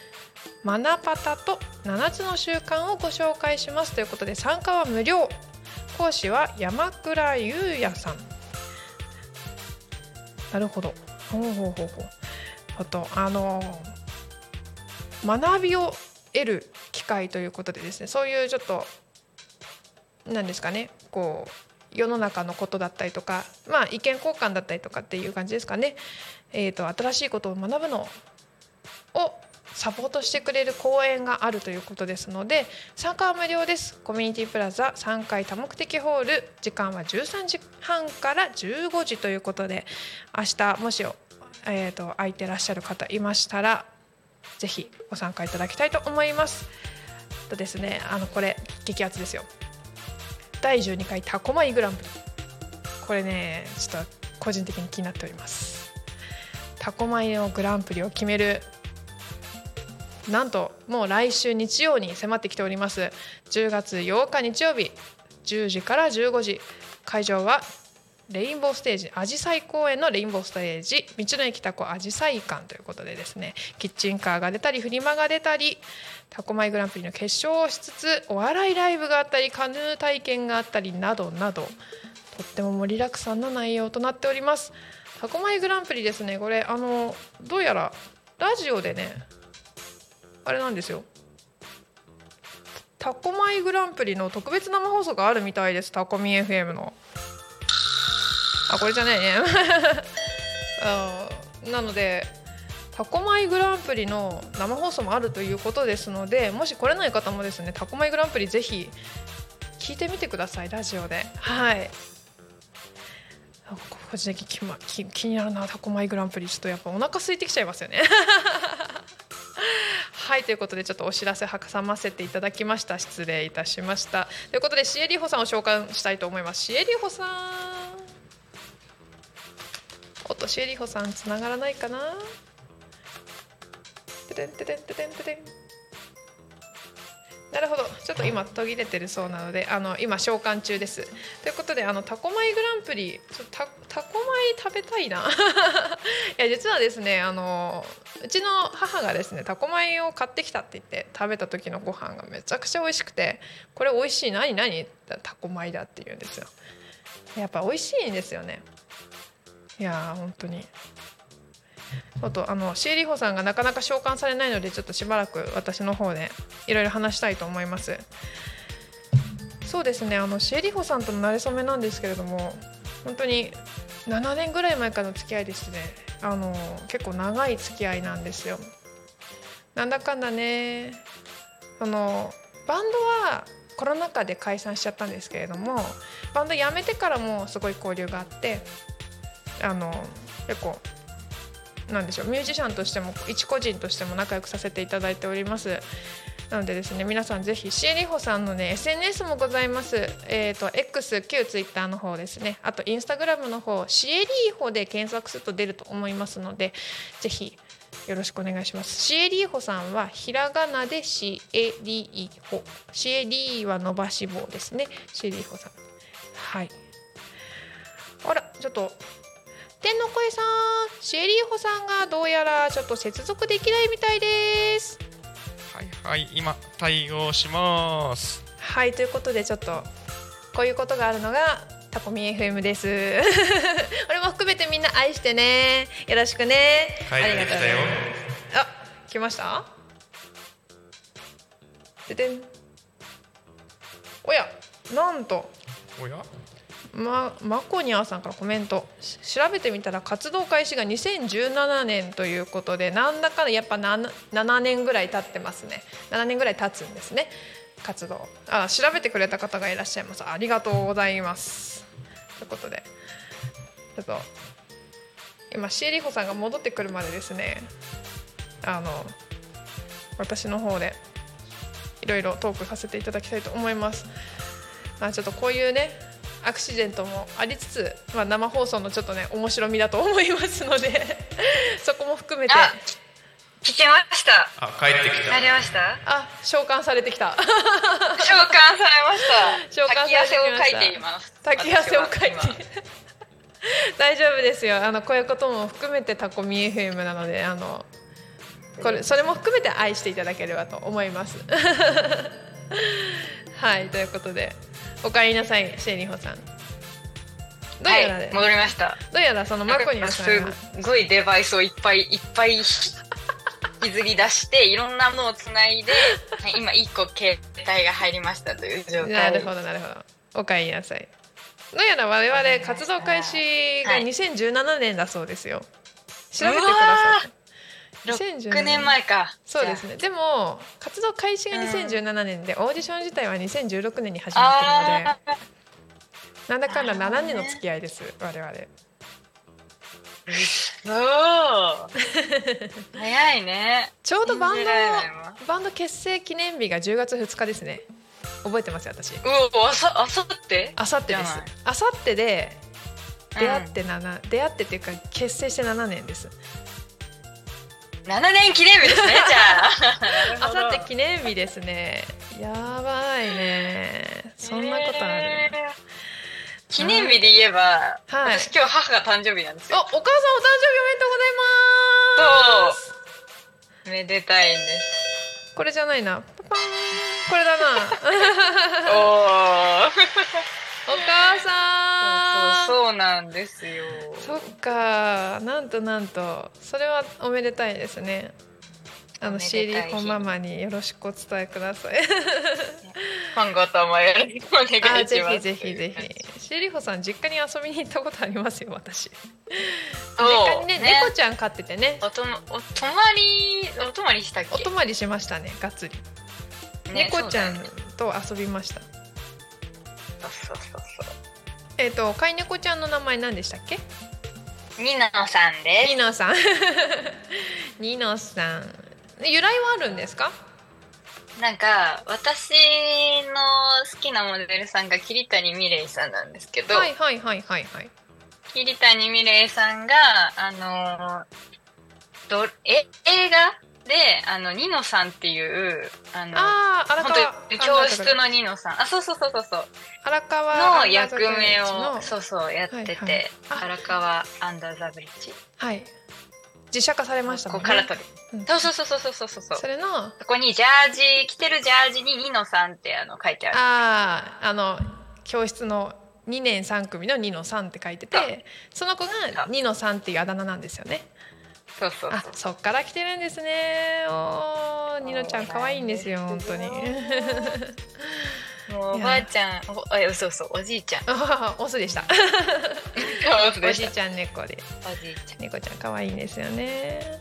「マナパタと7つの習慣」をご紹介しますということで参加は無料。講師は山倉優也さん。なるほど。ほうほうほうほう。あとあの学びを得る機会ということでですねそういうちょっとなんですかねこう世の中のことだったりとか、まあ、意見交換だったりとかっていう感じですかね、えー、と新しいことを学ぶのをサポートしてくれる講演があるということですので参加は無料です。コミュニティプラザ3階多目的ホール時間は13時半から15時ということで明日もし、えー、と空いてらっしゃる方いましたらぜひご参加いただきたいと思います。とですねあのこれ激アツですよ。第12回タコマイグランプリ。これねちょっと個人的に気になっております。タコマイのグランプリを決めるなんともう来週日曜に迫ってきております。10月8日日曜日10時から15時。会場はレインボーステージアジサイ公園のレインボーステージ道の駅タコアジサイ館ということでですねキッチンカーが出たりフリマが出たりタコマイグランプリの決勝をしつつお笑いライブがあったりカヌー体験があったりなどなどとっても盛りだくさんの内容となっております。タコマイグランプリですねこれあのどうやらラジオでねあれなんですよ。タコマイグランプリの特別生放送があるみたいですタコミ FM の。あこれじゃないね あなのでタコマイグランプリの生放送もあるということですのでもし来れない方もですねタコマイグランプリぜひ聞いてみてくださいラジオで。はい。個人的に気,、ま、気気になるなタコマイグランプリ。ちょっとやっぱお腹空いてきちゃいますよね。はいということでちょっとお知らせ挟ませていただきました。失礼いたしました。ということでシエリホさんを紹介したいと思います。シエリホさん。おっとシエリホさんつながらないかな？ててんててんててんててん。なるほど。ちょっと今途切れてるそうなのであの今召喚中です。ということであのタコマイグランプリちょタタコマイ食べたいな。いや実はですねあのうちの母がですねタコマイを買ってきたって言って食べた時のご飯がめちゃくちゃ美味しくてこれ美味しい。何何？タコマイだって言うんですよ。やっぱ美味しいんですよね。いやー本当に。あとあのシエリホさんがなかなか召喚されないのでちょっとしばらく私の方でいろいろ話したいと思います。そうですねあのシエリホさんとの馴れ初めなんですけれども本当に7年ぐらい前からの付き合いですねあの結構長い付き合いなんですよ。なんだかんだねそのバンドはコロナ禍で解散しちゃったんですけれどもバンド辞めてからもすごい交流があってあの結構なんでしょうミュージシャンとしても一個人としても仲良くさせていただいております。なのでですね皆さんぜひシエリホさんのね SNS もございます。えっ、ー、と X 旧 Twitter の方ですね。あとインスタグラムの方シエリーホで検索すると出ると思いますのでぜひよろしくお願いします。シエリーホさんはひらがなでシエリーホ。シエリーは伸ばし棒ですね。シエリーホさん。はい。あらちょっと天の声さんシエリーホさんがどうやらちょっと接続できないみたいです。はいはい今対応します。はいということでちょっとこういうことがあるのがタコミ FM です。俺も含めてみんな愛してね。よろしくね。帰ってきたよあ来ました？ででん。おやなんと。おや？ま、マコニャーさんからコメント。調べてみたら活動開始が2017年ということでなんだかんだやっぱ 7, 7年ぐらい経ってますね。7年ぐらい経つんですね。活動。あ調べてくれた方がいらっしゃいます。ありがとうございます。ということで。ちょっと今シエリホさんが戻ってくるまでですね。あの私の方でいろいろトークさせていただきたいと思います。あちょっとこういうねアクシデントもありつつ、まあ、生放送のちょっとね面白みだと思いますので そこも含めて。あ聞きました。あ帰ってきた。帰りました？あ召喚されてきた。召喚されました。召喚されてきました。滝汗をかいています。滝汗をかいて。大丈夫ですよ。あのこういうことも含めてタコミ FM なのであのこれそれも含めて愛していただければと思います。はいということでおかえりなさいシェリホさん。どうはやら、い戻りました。どうやらそのマコニャさんが。すごいデバイスをいっぱいいっぱい引きずり出していろんなものをつないではい今1個携帯が入りましたという状態。なるほどなるほど。おかえりなさい。どうやら我々活動開始がはい2017年だそうですよ。調べてください6年前か。そうですね。でも活動開始が2017年で、オーディション自体は2016年に始まってるのであなんだかんだ7年の付き合いです我々。あそう早いね。ちょうどバンドバンド結成記念日が10月2日ですね。覚えてますよ私。うおあさあさって？あさってです。あさってで出会って7、出会ってっていうか結成して7年です7年記念日ですねじゃあ あさって記念日ですねやばいねそんなことある、えー記念日で言えば、はい私今日母が誕生日なんですお、およ。母さんお誕生日おめでとうございます。めでたいんです。これじゃないな。パパーン。これだな。おー。お母さん。そうなんですよ。そっか。なんとなんと。それはおめでたいですね。あのおめでたいシーリーコンママによろしくお伝えください。今後ともよろしくお願いします。あ、ぜひぜひぜひ。シーリーホさん実家に遊びに行ったことありますよ。私。実家にね猫ちゃん飼っててね。おともお泊まりお泊まりしたっけ？お泊まりしましたね。がっつり。ね猫ちゃんと遊びました。そうそうそうそえっ、と飼い猫ちゃんの名前何でしたっけ？うニノさんでニノさん。ニノさん。由来はあるんですか？すなんか私の好きなモデルさんが桐谷美玲さんなんですけど、はいはいはいはいはい。桐谷美玲さんがあのどえ映画？であのニノさんっていうあのああ荒本川当に教室のニノさん。あそうそうそうそうそう。荒川の。役目をのそうそうやってて、はいはい。あ。荒川アンダーザブリッジ。はい。実写化されましたもんね。ここから撮る、うん。そうそうそうそうそうそうそう。それのあそこにジャージ着てるジャージにニノさんってあの書いてある。あーあの教室の2年3組のニノさんって書いててその子がニノさんっていうあだ名なんですよね。そうそうあそっから来てるんですね。おーニノちゃん可愛いんですよ本当に。もうおばあちゃんおあそうそうおじいちゃんあオスでした。おじいちゃん猫でおじいちゃん猫ちゃん可愛いんですよね。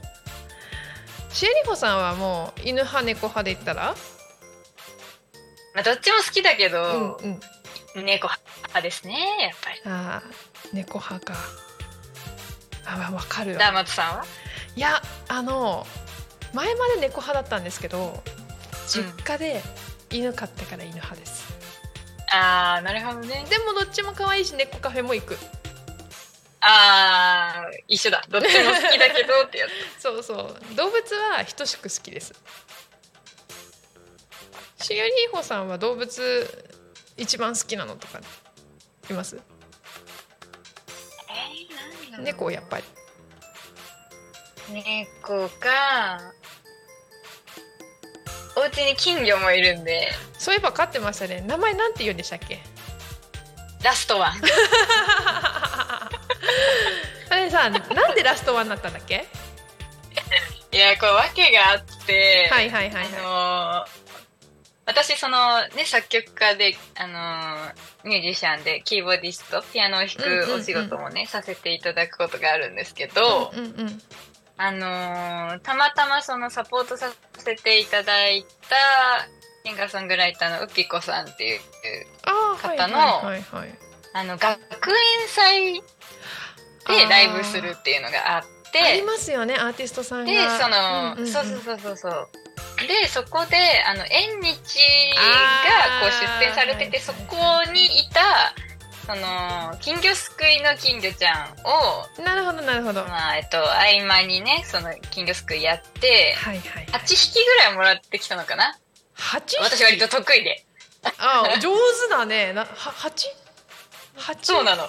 シエリホさんはもう犬派猫派で言ったら、まあどっちも好きだけうんど、うん、猫派ですねやっぱりああ猫派か。あわかるダーわ。マトさんは？いやあの前まで猫派だったんですけど実家で犬飼ってから犬派です。ああなるほどねでもどっちも可愛いし猫カフェも行く。ああ一緒だどっちも好きだけどってやつ そうそう動物は等しく好きです。シエリーホさんは動物一番好きなのとかいます？猫やっぱり。猫かお家に金魚もいるんでそういえば飼ってましたね。名前なんて言うんでしたっけ？ラストワン あれさ、なんでラストワンになったんだっけ？いやこれ訳があってはいはいはいはい。あのー私そのね作曲家であのーミュージシャンでキーボーディストピアノを弾うんうんうんくお仕事もね、させていただくことがあるんですけど、うんうん。あのーたまたまそのサポートさせていただいたシンガーソングライターのウピコさんっていう方のはいはいはい。あの学園祭でライブするっていうのがあってありますよね、アーティストさんが。でその、うんうんうんそうそうそうそうでそこであの縁日がこう出展されててそこにいたその金魚すくいの金魚ちゃんを、なるほどなるほど。はまあえっと、合間にねその金魚すくいやっていはい。8匹ぐらいもらってきたのかな？八？私割と得意であ、上手だね。な、は八？八？そうなの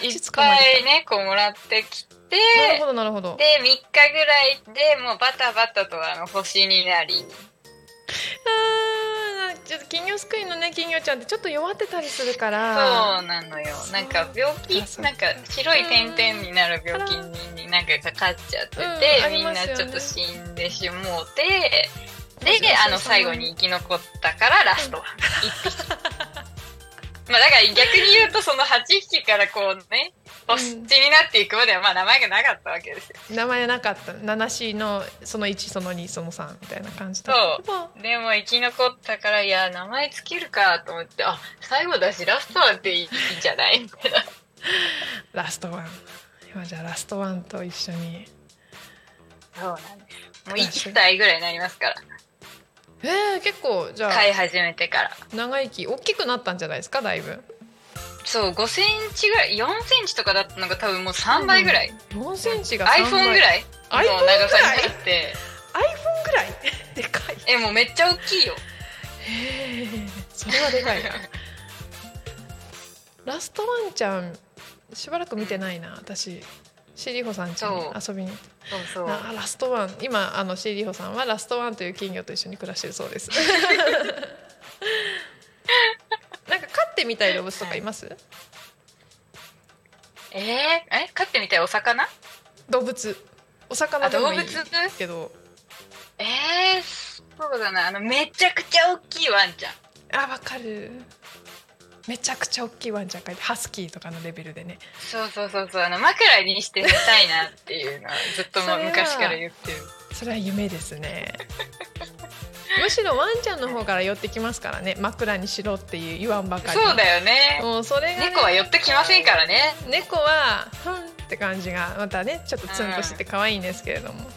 いっぱいねこうもらってきてた。なるほどなるほど。で3日ぐらいでもうバタバタとあの星になりあーちょっと金魚すくいのね金魚ちゃんってちょっと弱ってたりするから。そうなのよなんか病気なんか白い点々になる病気になんかかかっちゃってて、うんあみんなちょっと死んでしもうてであの最後に生き残ったからラストは1匹まあだから逆に言うとその8匹からこうね星になっていくまではまあ名前がなかったわけですよ名前なかった。七子のその一その二その三みたいな感じだったけど。でも生き残ったからいや名前つけるかと思ってあ最後だしラストはっていいいいんじゃない？みたいなラストワン。今じゃあラストワンと一緒に。そうなんですもう1歳ぐらいになりますからえー、結構じゃあ飼い始めてから長生き大きくなったんじゃないですかだいぶ。そう5センチぐらい4センチとかだったのが多分もう3倍ぐらい、4センチが3 iPhone ぐらいの長さになって。iPhone ぐらい？でかい。えもうめっちゃ大きいよ。へえそれはでかいな。ラストワンちゃんしばらく見てないな私。シリホさん家に遊びに。そうそう。なラストワン。今あのシリホさんはラストワンという金魚と一緒に暮らしてるそうですか飼ってみたい動物とかい。ます、えー、え？飼ってみたいお魚？動物。お魚でもいいけど。えー、そうだな。あのめちゃくちゃ大きいワンちゃん。あわかる。めちゃくちゃ大きいワンちゃんがいてハスキーとかのレベルでね。そうそうそうそう。あの枕にして寝たいなっていうのはずっと昔から言ってる。それは夢ですねむしろワンちゃんの方から寄ってきますからね。枕にしろっていう言わんばかり。そうだよね。もうそれが、ね、猫は寄ってきませんからね。猫はふんって感じがまたねちょっとツンとしてて可愛いんですけれども、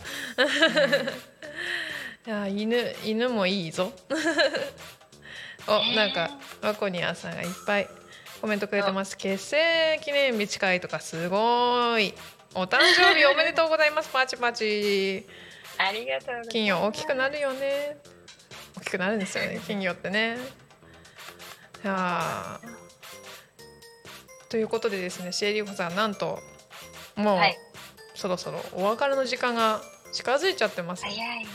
いや犬犬もいいぞ。おなんかワコニアさんがいっぱい。コメントくれてます。結成記念日近いとかすごい。お誕生日おめでとうございます。パチパチ。ありがとう金魚大きくなるよね大きくなるんですよね金魚ってね。いやーということでですねシエリコさんなんともう、はい。そろそろお別れの時間が近づいちゃってます。早いね。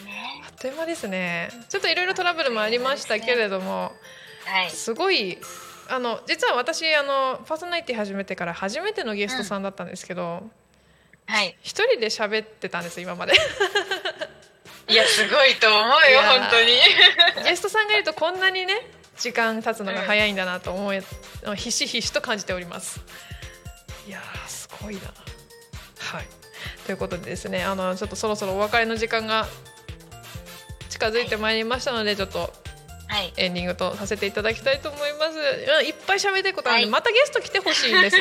あっという間ですね。ちょっといろいろトラブルもありましたけれども、はい。すごいあの実は私あのパーソナリティ始めてから初めてのゲストさんだったんですけど、はい。一人で喋ってたんです今までいやすごいと思うよ本当に。ゲストさんがいるとこんなにね時間経つのが早いんだなと思い、ひしひしと感じております。いやーすごいな。はい。ということでですねあのちょっとそろそろお別れの時間が近づいてまいりましたので、ちょっとはい。エンディングとさせていただきたいと思います。うんいっぱい喋りたいことある。んで、はいまたゲスト来てほしいんです。あ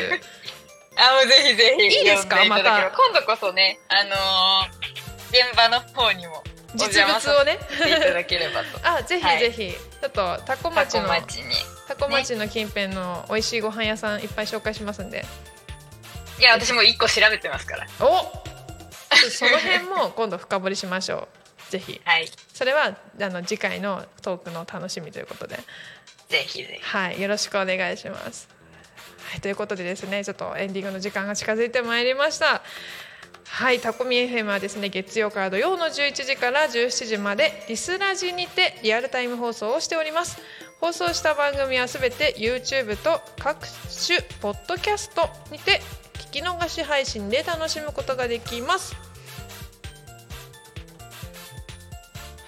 もうぜひぜひ。いいですか？また。今度こそねあのー現場の方にも。お実物をね。いただければと。あぜひはい。ぜひ、ちょっとタコ町のタコ町の近辺の美味しいご飯屋さんいっぱい紹介しますんで。いや私も一個調べてますから。おその辺も今度深掘りしましょう。ぜひ。はい。それはあの次回のトークの楽しみということで。ぜひぜひ。はい。よろしくお願いします、はい、ということでですねちょっとエンディングの時間が近づいてまいりましたはいタコミ FM はですね月曜から土曜の11時から17時までリスラジにてリアルタイム放送をしております。放送した番組はすべて YouTube と各種ポッドキャストにて聞き逃し配信で楽しむことができます。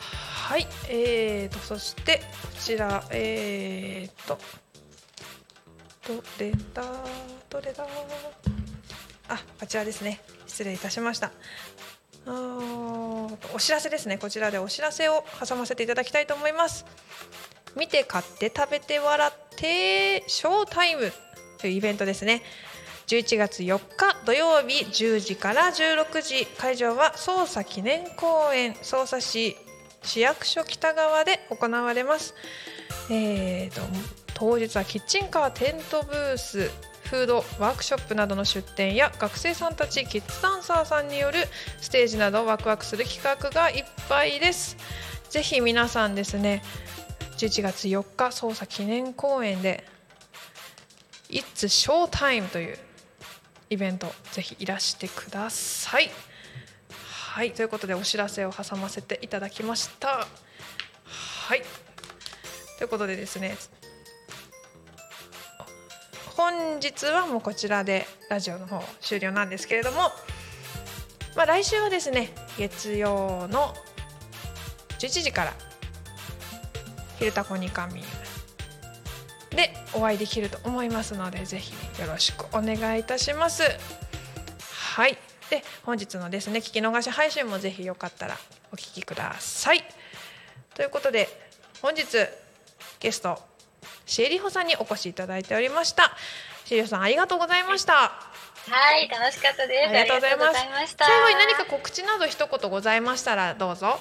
はいえーとそしてこちらえーとどれだどれだ？あこちらですね。失礼いたしました。あーお知らせですね。こちらでお知らせを挟ませていただきたいと思います。見て買って食べて笑ってショータイムというイベントですね。11月4日土曜日10時から16時。会場は捜査記念公園。捜査市市役所北側で行われます。えー、と当日はキッチンカーテントブース。フードワークショップなどの出店や学生さんたちキッズダンサーさんによるステージなどワクワクする企画がいっぱいです。ぜひ皆さんですね11月4日捜査記念公演で「It's Showtime」というイベントぜひいらしてください。はい。ということでお知らせを挟ませていただきました。はい。ということでですね本日はもうこちらでラジオの方終了なんですけれども、まあ、来週はですね月曜の11時から「昼タコにかみ」でお会いできると思いますのでぜひよろしくお願いいたします。はいで本日のですね聞き逃し配信もぜひよかったらお聞きください。ということで本日ゲストシエリホさんにお越しいただいておりました。シエリホさんありがとうございました。はい楽しかったですありがとうございます最後に何か告知など一言ございましたらどうぞ。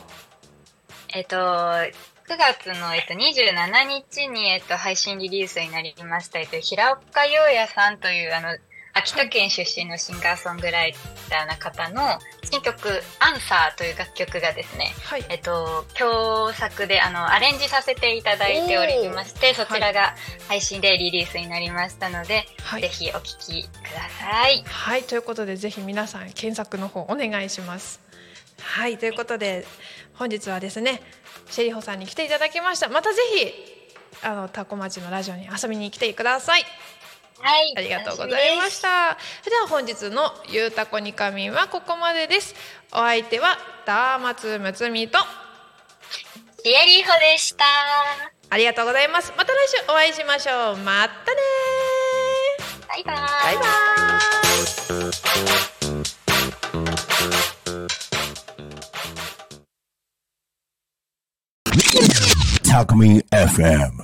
えっと9月の、えっと、27日に、えっと、配信リリースになりました、えっと、平岡陽也さんというあの秋田県出身のシンガーソングライターな方の新曲「アンサーという楽曲がですね、はい。えっと、共作であのアレンジさせていただいておりましてそちらが配信でリリースになりましたので、はい。ぜひお聴きください。はいということでぜひ皆さん検索の方お願いします。はいということで本日はですねシェリホさんに来ていただきました。またぜひあのタコ町のラジオに遊びに来てくださいはい、ありがとうございました。では本日のゆうたこにかみんはここまでです。お相手はダーマツムツミとシエリーホでした。ありがとうございます。また来週お会いしましょう。またねバイバイ。バイバイ。Talk Me FM.